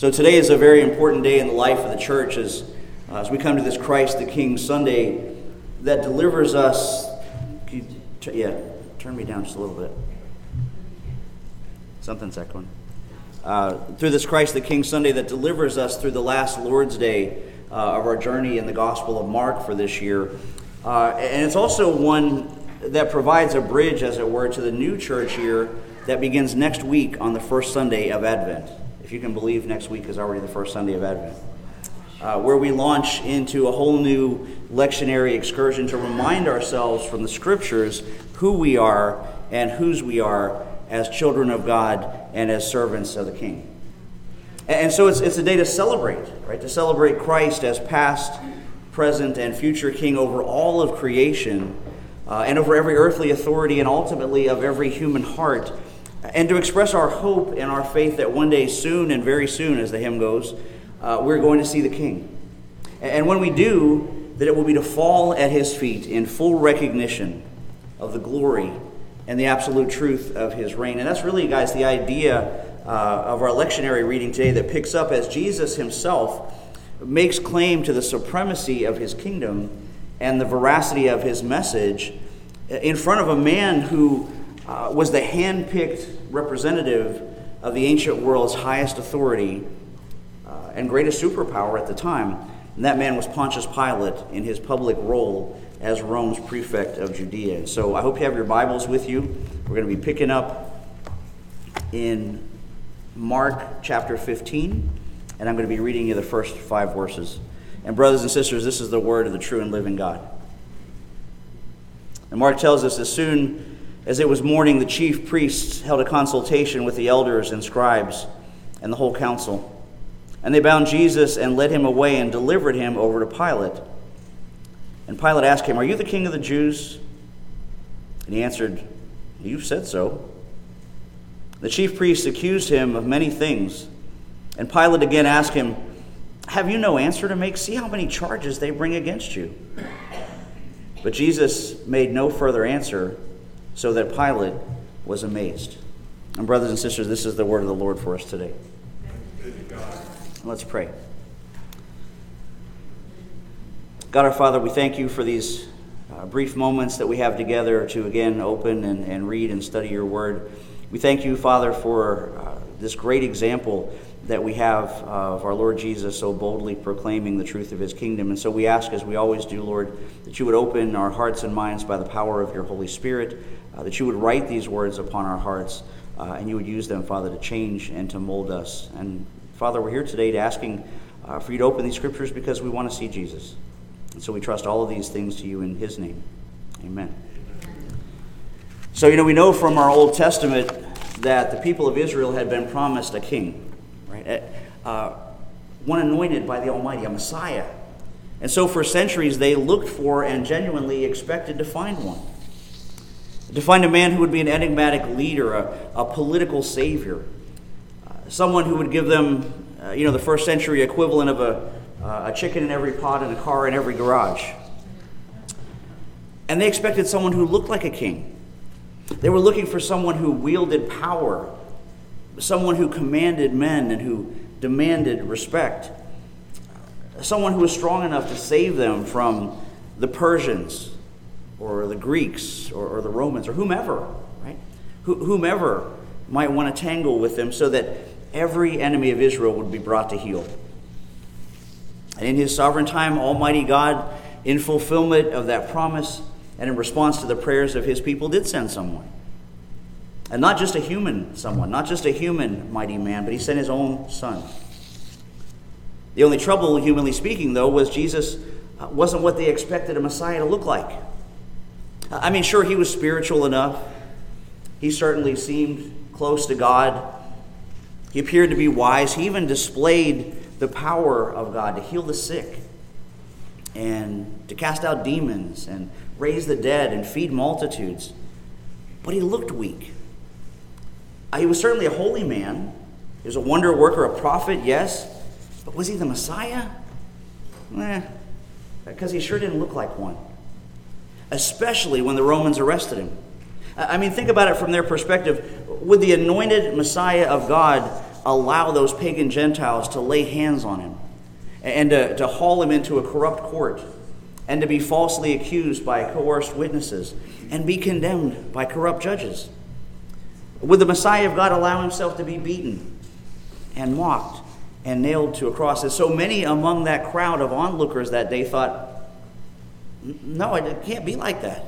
So today is a very important day in the life of the church as, uh, as we come to this Christ the King Sunday that delivers us. T- yeah, turn me down just a little bit. Something's echoing. Uh, through this Christ the King Sunday that delivers us through the last Lord's Day uh, of our journey in the Gospel of Mark for this year. Uh, and it's also one that provides a bridge, as it were, to the new church year that begins next week on the first Sunday of Advent. If you can believe, next week is already the first Sunday of Advent. Uh, where we launch into a whole new lectionary excursion to remind ourselves from the scriptures who we are and whose we are as children of God and as servants of the King. And so it's, it's a day to celebrate, right? To celebrate Christ as past, present, and future King over all of creation uh, and over every earthly authority and ultimately of every human heart. And to express our hope and our faith that one day, soon and very soon, as the hymn goes, uh, we're going to see the King. And when we do, that it will be to fall at his feet in full recognition of the glory and the absolute truth of his reign. And that's really, guys, the idea uh, of our lectionary reading today that picks up as Jesus himself makes claim to the supremacy of his kingdom and the veracity of his message in front of a man who uh, was the hand-picked representative of the ancient world's highest authority uh, and greatest superpower at the time. And that man was Pontius Pilate in his public role as Rome's prefect of Judea. And So I hope you have your Bibles with you. We're going to be picking up in Mark chapter 15, and I'm going to be reading you the first five verses. And, brothers and sisters, this is the word of the true and living God. And Mark tells us as soon as it was morning, the chief priests held a consultation with the elders and scribes and the whole council. And they bound Jesus and led him away and delivered him over to Pilate. And Pilate asked him, Are you the king of the Jews? And he answered, You've said so. The chief priests accused him of many things. And Pilate again asked him, Have you no answer to make? See how many charges they bring against you. But Jesus made no further answer, so that Pilate was amazed. And, brothers and sisters, this is the word of the Lord for us today. Let's pray. God our Father, we thank you for these uh, brief moments that we have together to again open and, and read and study your word. We thank you, Father, for uh, this great example that we have of our Lord Jesus so boldly proclaiming the truth of his kingdom. And so we ask, as we always do, Lord, that you would open our hearts and minds by the power of your Holy Spirit, uh, that you would write these words upon our hearts, uh, and you would use them, Father, to change and to mold us. And Father, we're here today to asking uh, for you to open these scriptures because we want to see Jesus. And so we trust all of these things to you in his name. Amen. So, you know, we know from our Old Testament that the people of Israel had been promised a king, right? Eh, uh, one anointed by the Almighty, a Messiah. And so for centuries they looked for and genuinely expected to find one. To find a man who would be an enigmatic leader, a, a political savior, someone who would give them, uh, you know, the first century equivalent of a, uh, a chicken in every pot and a car in every garage. And they expected someone who looked like a king. They were looking for someone who wielded power, someone who commanded men and who demanded respect, someone who was strong enough to save them from the Persians or the Greeks or, or the Romans or whomever, right? Wh- whomever might want to tangle with them so that every enemy of Israel would be brought to heel. And in his sovereign time, Almighty God, in fulfillment of that promise and in response to the prayers of his people, did send someone. And not just a human someone, not just a human mighty man, but he sent his own son. The only trouble, humanly speaking, though, was Jesus uh, wasn't what they expected a Messiah to look like. I mean, sure, he was spiritual enough. He certainly seemed close to God. He appeared to be wise. He even displayed the power of God to heal the sick and to cast out demons and raise the dead and feed multitudes. But he looked weak. He was certainly a holy man. He was a wonder worker, a prophet, yes. But was he the Messiah? Eh, because he sure didn't look like one. Especially when the Romans arrested him. I mean, think about it from their perspective. Would the anointed Messiah of God allow those pagan Gentiles to lay hands on him and to, to haul him into a corrupt court and to be falsely accused by coerced witnesses and be condemned by corrupt judges? Would the Messiah of God allow himself to be beaten and mocked and nailed to a cross? And so many among that crowd of onlookers that day thought, no, it can't be like that.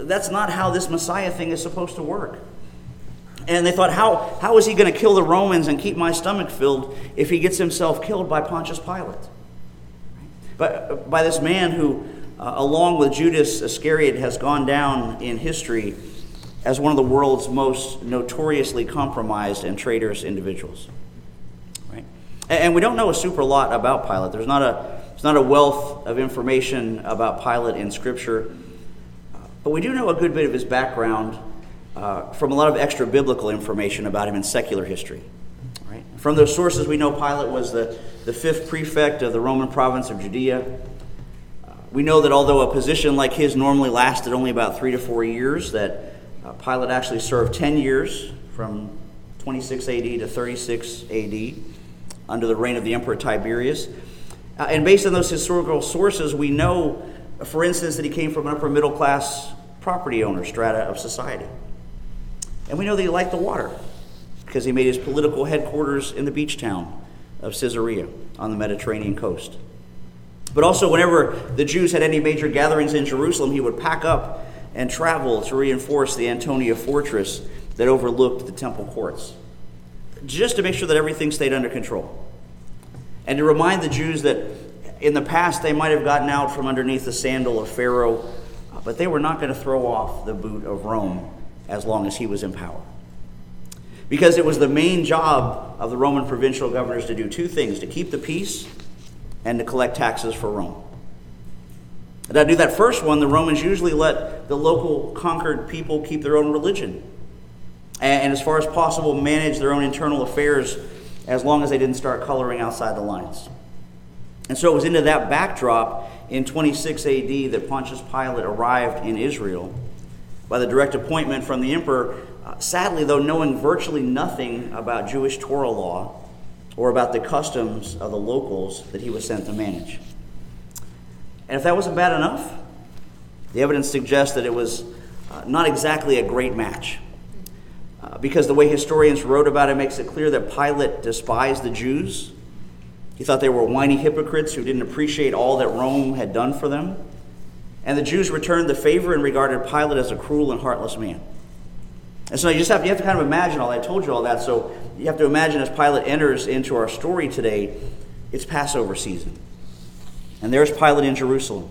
That's not how this Messiah thing is supposed to work. And they thought, how, how is he going to kill the Romans and keep my stomach filled if he gets himself killed by Pontius Pilate? But by this man who, uh, along with Judas Iscariot, has gone down in history as one of the world's most notoriously compromised and traitorous individuals. Right? And we don't know a super lot about Pilate. There's not a, there's not a wealth of information about Pilate in Scripture. But we do know a good bit of his background uh, from a lot of extra biblical information about him in secular history. Right? From those sources, we know Pilate was the, the fifth prefect of the Roman province of Judea. Uh, we know that although a position like his normally lasted only about three to four years, that uh, Pilate actually served 10 years from 26 AD to 36 AD under the reign of the Emperor Tiberius. Uh, and based on those historical sources, we know, for instance, that he came from an upper middle class property owner strata of society. And we know that he liked the water because he made his political headquarters in the beach town of Caesarea on the Mediterranean coast. But also, whenever the Jews had any major gatherings in Jerusalem, he would pack up and travel to reinforce the Antonia fortress that overlooked the temple courts, just to make sure that everything stayed under control. And to remind the Jews that in the past they might have gotten out from underneath the sandal of Pharaoh, but they were not going to throw off the boot of Rome as long as he was in power. Because it was the main job of the Roman provincial governors to do two things to keep the peace and to collect taxes for Rome. And to do that first one, the Romans usually let the local conquered people keep their own religion. And, as far as possible, manage their own internal affairs as long as they didn't start coloring outside the lines. And so it was into that backdrop in 26 AD that Pontius Pilate arrived in Israel by the direct appointment from the emperor, uh, sadly, though, knowing virtually nothing about Jewish Torah law or about the customs of the locals that he was sent to manage. And if that wasn't bad enough, the evidence suggests that it was uh, not exactly a great match. Uh, because the way historians wrote about it makes it clear that Pilate despised the Jews. He thought they were whiny hypocrites who didn't appreciate all that Rome had done for them. And the Jews returned the favor and regarded Pilate as a cruel and heartless man. And so you just have, you have to kind of imagine all that. I told you all that. So you have to imagine as Pilate enters into our story today, it's Passover season. And there's Pilate in Jerusalem,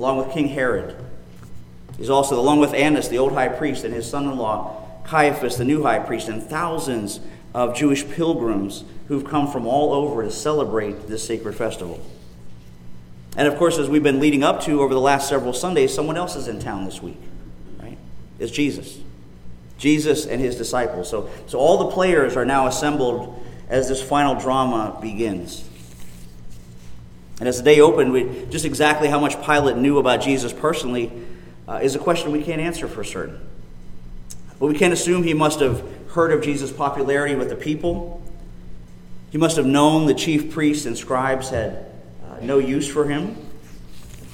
along with King Herod. He's also, along with Annas, the old high priest, and his son in law, Caiaphas, the new high priest, and thousands of Jewish pilgrims who've come from all over to celebrate this sacred festival. And of course, as we've been leading up to over the last several Sundays, someone else is in town this week, right? It's Jesus. Jesus and his disciples. So, so all the players are now assembled as this final drama begins. And as the day opened, we, just exactly how much Pilate knew about Jesus personally uh, is a question we can't answer for certain. But we can assume he must have heard of Jesus' popularity with the people. He must have known the chief priests and scribes had no use for him.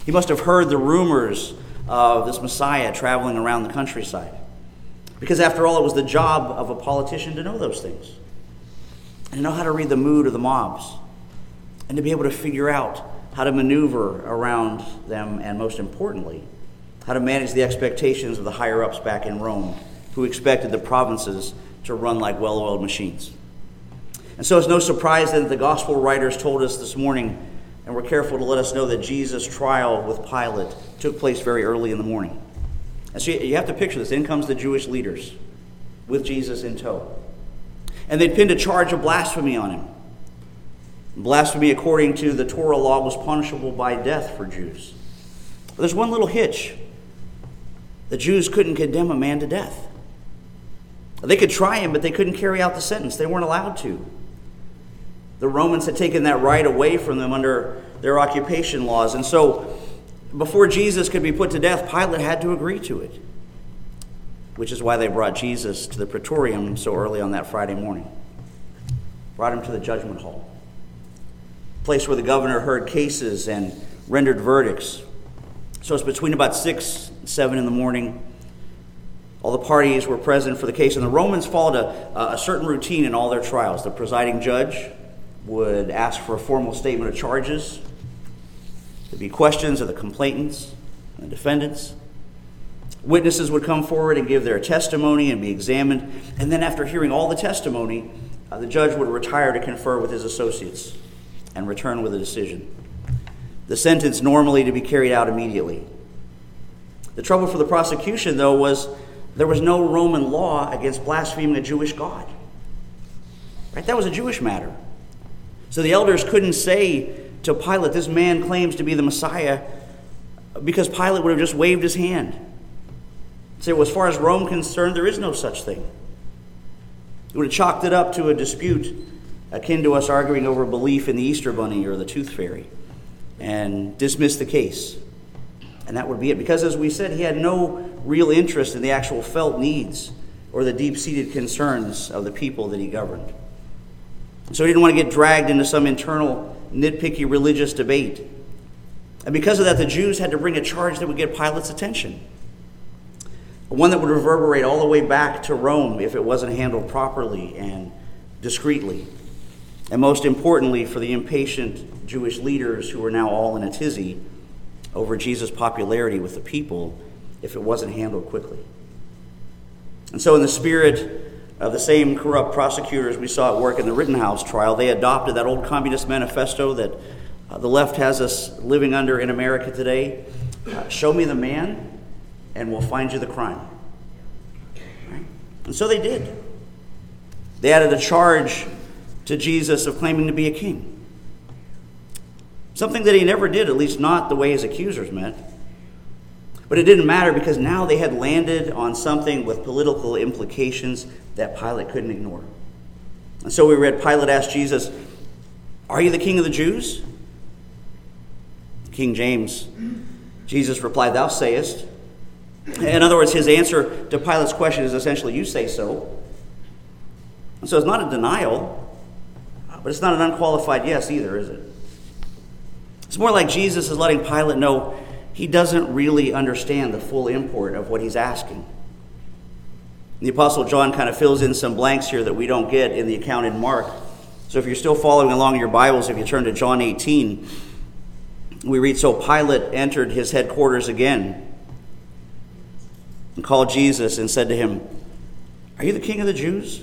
He must have heard the rumors of this Messiah traveling around the countryside. Because after all, it was the job of a politician to know those things and know how to read the mood of the mobs and to be able to figure out how to maneuver around them and, most importantly, how to manage the expectations of the higher ups back in Rome who expected the provinces to run like well oiled machines. And so it's no surprise that the gospel writers told us this morning and we're careful to let us know that Jesus' trial with Pilate took place very early in the morning. And so you have to picture this. In comes the Jewish leaders with Jesus in tow. And they'd pinned a charge of blasphemy on him. Blasphemy, according to the Torah law, was punishable by death for Jews. There's one little hitch the Jews couldn't condemn a man to death. They could try him, but they couldn't carry out the sentence. They weren't allowed to. The Romans had taken that right away from them under their occupation laws. And so, before Jesus could be put to death, Pilate had to agree to it. which is why they brought Jesus to the praetorium so early on that Friday morning. Brought him to the judgment hall, place where the governor heard cases and rendered verdicts. So it's between about 6 and 7 in the morning. All the parties were present for the case, and the Romans followed a, a certain routine in all their trials. The presiding judge would ask for a formal statement of charges. There'd be questions of the complainants and the defendants. Witnesses would come forward and give their testimony and be examined. And then, after hearing all the testimony, uh, the judge would retire to confer with his associates and return with a decision. The sentence normally to be carried out immediately. The trouble for the prosecution, though, was there was no Roman law against blaspheming a Jewish God. Right? That was a Jewish matter. So the elders couldn't say to Pilate, This man claims to be the Messiah, because Pilate would have just waved his hand. Say, well, as far as Rome concerned, there is no such thing. He would have chalked it up to a dispute akin to us arguing over belief in the Easter Bunny or the Tooth Fairy and dismissed the case. And that would be it. Because, as we said, he had no real interest in the actual felt needs or the deep seated concerns of the people that he governed. So he didn't want to get dragged into some internal nitpicky religious debate. And because of that, the Jews had to bring a charge that would get Pilate's attention. One that would reverberate all the way back to Rome if it wasn't handled properly and discreetly. And most importantly, for the impatient Jewish leaders who were now all in a tizzy over Jesus' popularity with the people if it wasn't handled quickly. And so, in the spirit of the same corrupt prosecutors we saw at work in the Rittenhouse trial, they adopted that old communist manifesto that uh, the left has us living under in America today. Uh, show me the man, and we'll find you the crime. Right? And so they did. They added a charge to Jesus of claiming to be a king. Something that he never did, at least not the way his accusers meant. But it didn't matter because now they had landed on something with political implications that Pilate couldn't ignore. And so we read Pilate asked Jesus, Are you the king of the Jews? King James, Jesus replied, Thou sayest. In other words, his answer to Pilate's question is essentially, You say so. And so it's not a denial, but it's not an unqualified yes either, is it? It's more like Jesus is letting Pilate know he doesn't really understand the full import of what he's asking. The Apostle John kind of fills in some blanks here that we don't get in the account in Mark. So if you're still following along in your Bibles, if you turn to John 18, we read So Pilate entered his headquarters again and called Jesus and said to him, Are you the king of the Jews?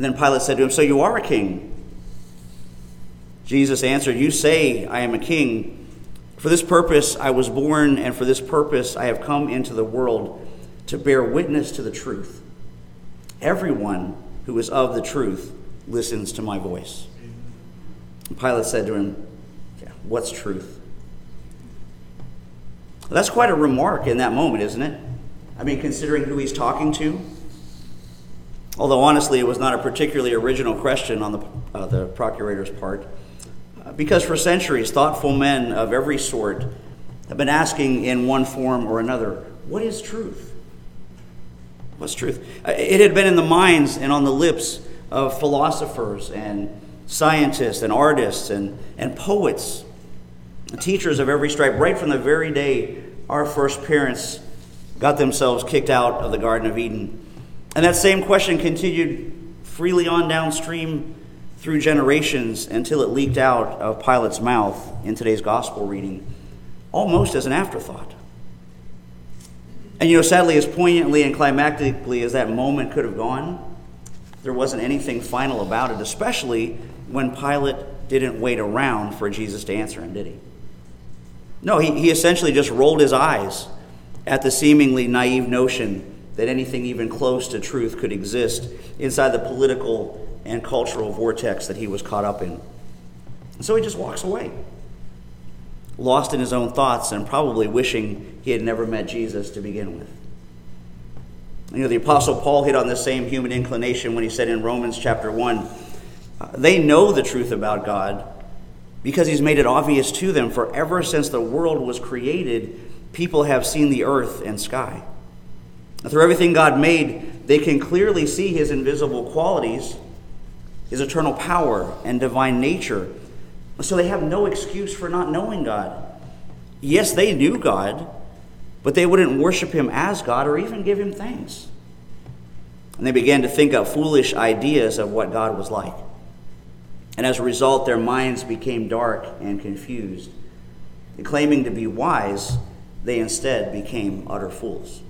And then Pilate said to him, So you are a king? Jesus answered, You say I am a king. For this purpose I was born, and for this purpose I have come into the world to bear witness to the truth. Everyone who is of the truth listens to my voice. And Pilate said to him, yeah, What's truth? That's quite a remark in that moment, isn't it? I mean, considering who he's talking to. Although, honestly, it was not a particularly original question on the, uh, the procurator's part. Because for centuries, thoughtful men of every sort have been asking in one form or another, what is truth? What's truth? Uh, it had been in the minds and on the lips of philosophers and scientists and artists and, and poets, teachers of every stripe, right from the very day our first parents got themselves kicked out of the Garden of Eden. And that same question continued freely on downstream through generations until it leaked out of Pilate's mouth in today's gospel reading, almost as an afterthought. And you know, sadly, as poignantly and climactically as that moment could have gone, there wasn't anything final about it, especially when Pilate didn't wait around for Jesus to answer him, did he? No, he, he essentially just rolled his eyes at the seemingly naive notion that anything even close to truth could exist inside the political and cultural vortex that he was caught up in. And so he just walks away, lost in his own thoughts and probably wishing he had never met Jesus to begin with. You know, the Apostle Paul hit on the same human inclination when he said in Romans chapter 1 they know the truth about God because he's made it obvious to them, for ever since the world was created, people have seen the earth and sky. Through everything God made, they can clearly see his invisible qualities, his eternal power, and divine nature. So they have no excuse for not knowing God. Yes, they knew God, but they wouldn't worship him as God or even give him thanks. And they began to think up foolish ideas of what God was like. And as a result, their minds became dark and confused. And claiming to be wise, they instead became utter fools.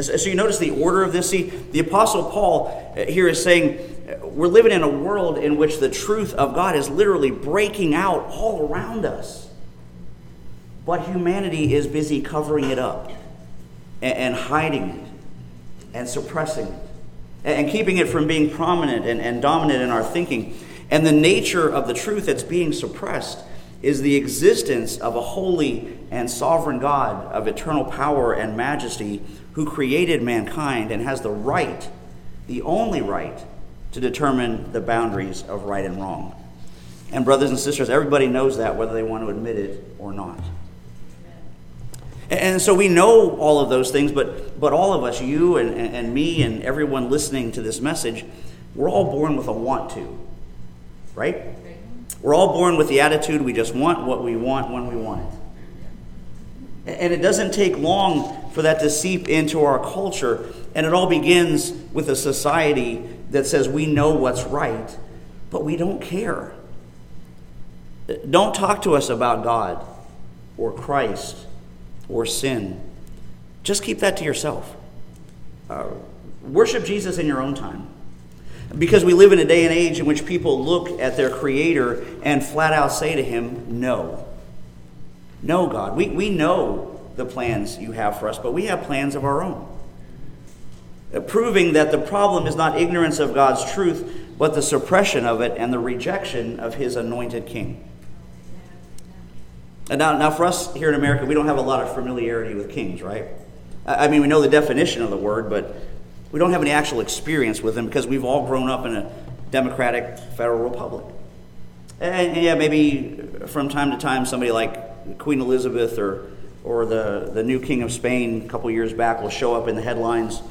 So you notice the order of this. See, the Apostle Paul uh, here is saying uh, we're living in a world in which the truth of God is literally breaking out all around us. But humanity is busy covering it up and hiding it and suppressing it and keeping it from being prominent and dominant in our thinking. And the nature of the truth that's being suppressed is the existence of a holy and sovereign God of eternal power and majesty who created mankind and has the right, the only right, to determine the boundaries of right and wrong. And, brothers and sisters, everybody knows that whether they want to admit it or not. And so we know all of those things, but, but all of us, you and, and me and everyone listening to this message, we're all born with a want to right? We're all born with the attitude we just want what we want when we want it. And it doesn't take long for that to seep into our culture. And it all begins with a society that says we know what's right, but we don't care. Don't talk to us about God or Christ or sin. Just keep that to yourself. Uh, worship Jesus in your own time. Because we live in a day and age in which people look at their Creator and flat out say to Him, No. No, God. We, we know the plans you have for us, but we have plans of our own. Uh, proving that the problem is not ignorance of God's truth, but the suppression of it and the rejection of His anointed King. And now, now, for us here in America, we don't have a lot of familiarity with kings, right? I mean, we know the definition of the word, but we don't have any actual experience with them because we've all grown up in a democratic federal republic. And, and yeah, maybe from time to time somebody like Queen Elizabeth or, or the, the new King of Spain a couple years back will show up in the headlines.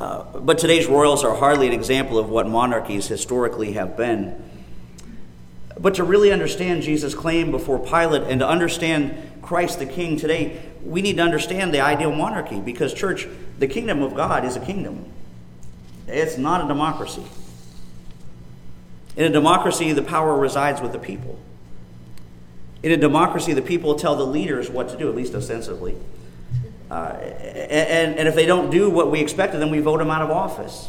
Uh, but today's royals are hardly an example of what monarchies historically have been. But to really understand Jesus' claim before Pilate and to understand Christ the King today, we need to understand the ideal monarchy because, church, the kingdom of God is a kingdom. It's not a democracy. In a democracy, the power resides with the people. In a democracy, the people tell the leaders what to do, at least ostensibly. Uh, and, and if they don't do what we expect of them, we vote them out of office,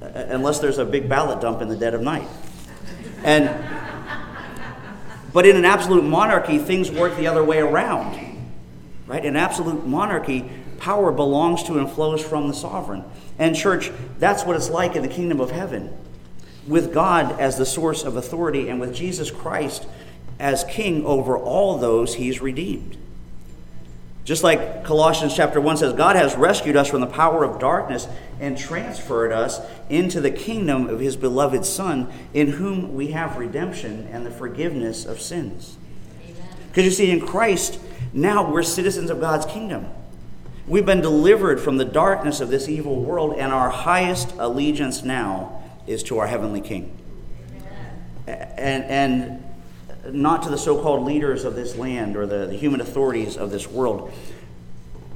unless there's a big ballot dump in the dead of night. And, but in an absolute monarchy, things work the other way around. Right? In absolute monarchy, power belongs to and flows from the sovereign. And, church, that's what it's like in the kingdom of heaven. With God as the source of authority and with Jesus Christ as king over all those he's redeemed. Just like Colossians chapter 1 says, God has rescued us from the power of darkness and transferred us into the kingdom of his beloved Son, in whom we have redemption and the forgiveness of sins. Because you see, in Christ, now we're citizens of God's kingdom. We've been delivered from the darkness of this evil world, and our highest allegiance now is to our heavenly King. And, and not to the so called leaders of this land or the, the human authorities of this world,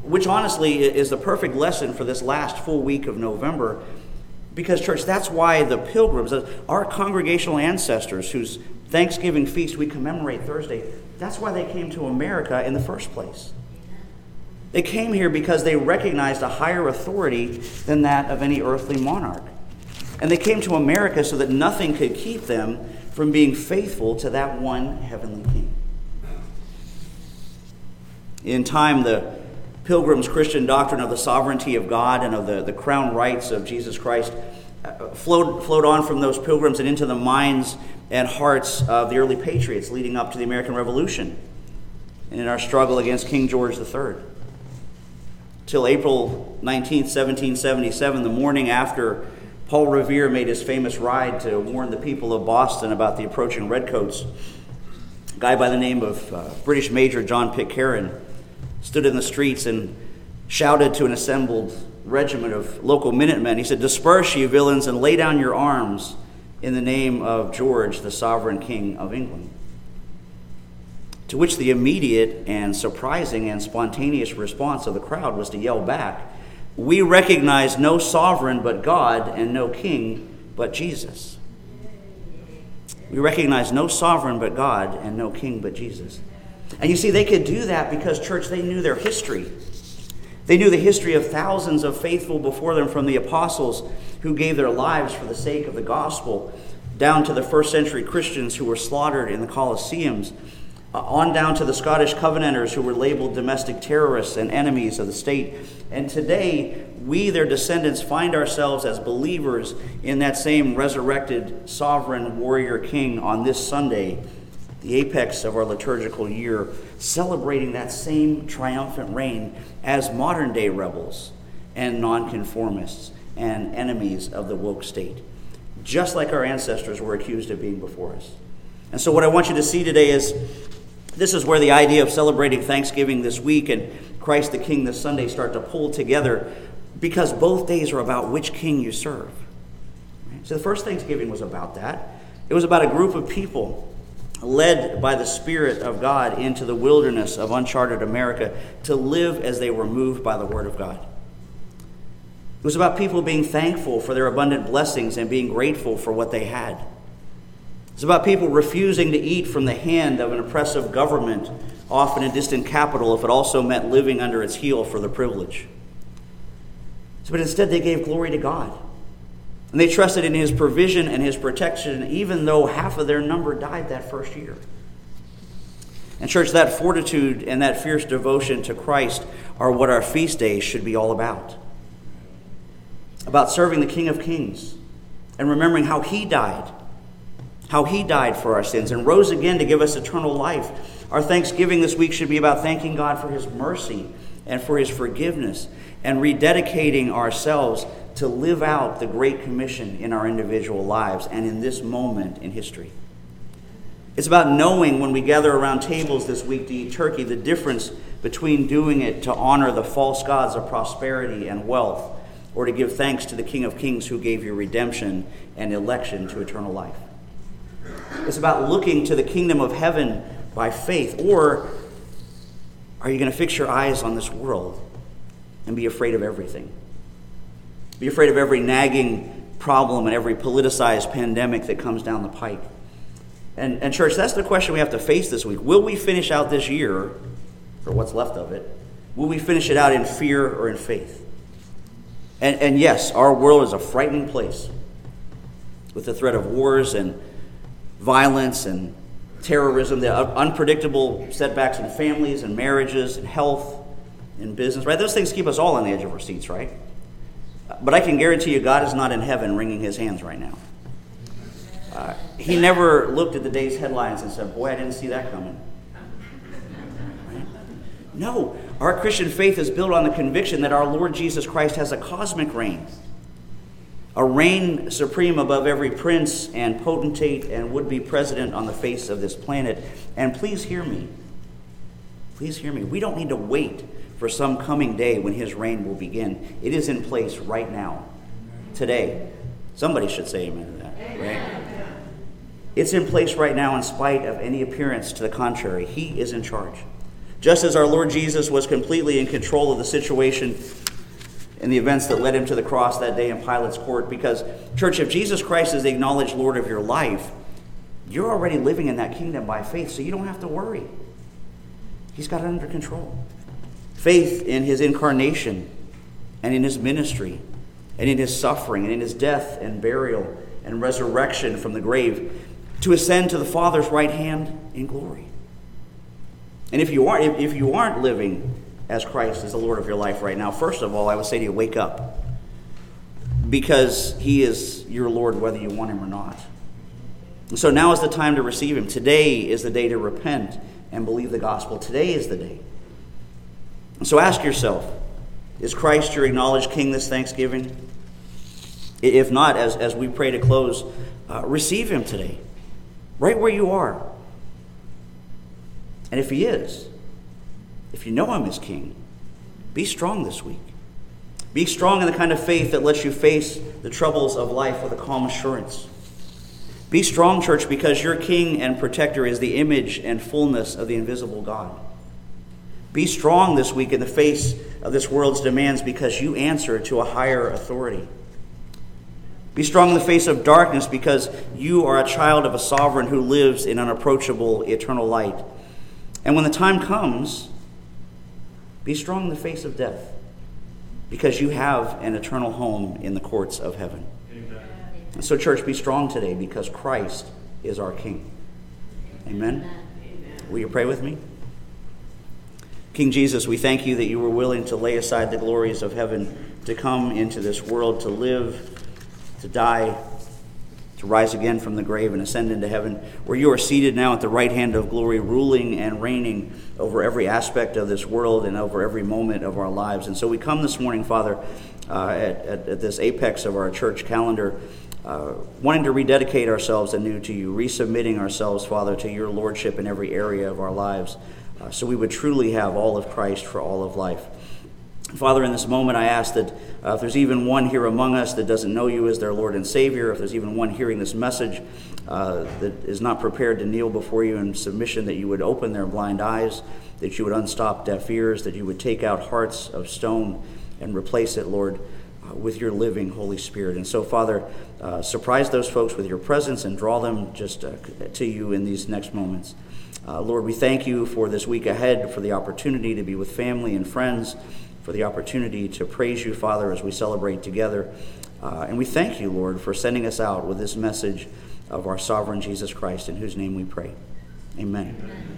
which honestly is the perfect lesson for this last full week of November. Because, church, that's why the pilgrims, our congregational ancestors whose Thanksgiving feast we commemorate Thursday, that's why they came to America in the first place. They came here because they recognized a higher authority than that of any earthly monarch. And they came to America so that nothing could keep them from being faithful to that one heavenly king. In time, the, Pilgrim's Christian doctrine of the sovereignty of God and of the, the crown rights of Jesus Christ uh, flowed, flowed on from those pilgrims and into the minds and hearts of the early patriots leading up to the American Revolution and in our struggle against King George III. Till April 19, 1777, the morning after Paul Revere made his famous ride to warn the people of Boston about the approaching Redcoats, a guy by the name of uh, British Major John Pitcairn stood in the streets and shouted to an assembled regiment of local Minutemen. He said, Disperse, you villains, and lay down your arms in the name of George, the sovereign king of England. To which the immediate and surprising and spontaneous response of the crowd was to yell back, We recognize no sovereign but God and no king but Jesus. We recognize no sovereign but God and no king but Jesus. And you see, they could do that because, church, they knew their history. They knew the history of thousands of faithful before them from the apostles who gave their lives for the sake of the gospel, down to the first century Christians who were slaughtered in the Colosseums, Uh, on down to the Scottish Covenanters who were labeled domestic terrorists and enemies of the state. And today, we, their descendants, find ourselves as believers in that same resurrected sovereign warrior king on this Sunday the apex of our liturgical year, celebrating that same triumphant reign as modern day rebels and nonconformists and enemies of the woke state, just like our ancestors were accused of being before us. And so, what I want you to see today is this is where the idea of celebrating Thanksgiving this week and Christ the King this Sunday start to pull together because both days are about which king you serve. So, the first Thanksgiving was about that. It was about a group of people led by the Spirit of God into the wilderness of uncharted America to live as they were moved by the Word of God. It was about people being thankful for their abundant blessings and being grateful for what they had. It's about people refusing to eat from the hand of an oppressive government, often a distant capital, if it also meant living under its heel for the privilege. But instead, they gave glory to God. And they trusted in his provision and his protection, even though half of their number died that first year. And, church, that fortitude and that fierce devotion to Christ are what our feast days should be all about. About serving the King of Kings and remembering how he died, how he died for our sins and rose again to give us eternal life. Our thanksgiving this week should be about thanking God for his mercy and for his forgiveness and rededicating ourselves to live out the Great Commission in our individual lives and in this moment in history. It's about knowing when we gather around tables this week to eat turkey the difference between doing it to honor the false gods of prosperity and wealth or to give thanks to the King of Kings who gave you redemption and election to eternal life. It's about looking to the kingdom of heaven by faith, or are you going to fix your eyes on this world and be afraid of everything? Be afraid of every nagging problem and every politicized pandemic that comes down the pike. And, and, church, that's the question we have to face this week. Will we finish out this year, or what's left of it? Will we finish it out in fear or in faith? And, and yes, our world is a frightening place with the threat of wars and violence and terrorism, the unpredictable setbacks in families and marriages and health and business, right? Those things keep us all on the edge of our seats, right? But I can guarantee you, God is not in heaven wringing his hands right now. Uh, he never looked at the day's headlines and said, Boy, I didn't see that coming. Right? No, our Christian faith is built on the conviction that our Lord Jesus Christ has a cosmic reign, a reign supreme above every prince and potentate and would be president on the face of this planet. And please hear me. Please hear me. We don't need to wait for some coming day when his reign will begin. It is in place right now, today. Somebody should say amen to that, right? It's in place right now in spite of any appearance to the contrary. He is in charge. Just as our Lord Jesus was completely in control of the situation and the events that led him to the cross that day in Pilate's court. Because, church, if Jesus Christ is the acknowledged Lord of your life, you're already living in that kingdom by faith, so you don't have to worry. He's got it under control faith in his incarnation and in his ministry and in his suffering and in his death and burial and resurrection from the grave to ascend to the Father's right hand in glory. And if you aren't, if you aren't living as Christ as the Lord of your life right now, first of all, I would say to you, wake up. Because he is your Lord whether you want him or not. And so now is the time to receive him. Today is the day to repent and believe the gospel. Today is the day. And so ask yourself is Christ your acknowledged King this Thanksgiving? If not, as, as we pray to close, uh, receive him today, right where you are. And if he is, if you know him as King, be strong this week. Be strong in the kind of faith that lets you face the troubles of life with a calm assurance. Be strong, church, because your King and protector is the image and fullness of the invisible God. Be strong this week in the face of this world's demands because you answer to a higher authority. Be strong in the face of darkness because you are a child of a sovereign who lives in unapproachable eternal light. And when the time comes, be strong in the face of death because you have an eternal home in the courts of heaven. And so, church, be strong today because Christ is our King. Amen. Will you pray with me? King Jesus, we thank you that you were willing to lay aside the glories of heaven to come into this world, to live, to die, to rise again from the grave and ascend into heaven, where you are seated now at the right hand of glory, ruling and reigning over every aspect of this world and over every moment of our lives. And so we come this morning, Father, uh, at, at, at this apex of our church calendar uh, wanting to rededicate ourselves anew to you, resubmitting ourselves, Father, to your lordship in every area of our lives, uh, so we would truly have all of Christ for all of life. Father, in this moment, I ask that uh, if there's even one here among us that doesn't know you as their Lord and Savior, if there's even one hearing this message uh, that is not prepared to kneel before you in submission, that you would open their blind eyes, that you would unstop deaf ears, that you would take out hearts of stone and replace it, Lord, with your living Holy Spirit. And so, Father, uh, surprise those folks with your presence and draw them just uh, to you in these next moments. Uh, Lord, we thank you for this week ahead, for the opportunity to be with family and friends, for the opportunity to praise you, Father, as we celebrate together. Uh, and we thank you, Lord, for sending us out with this message of our sovereign Jesus Christ, in whose name we pray. Amen. Amen.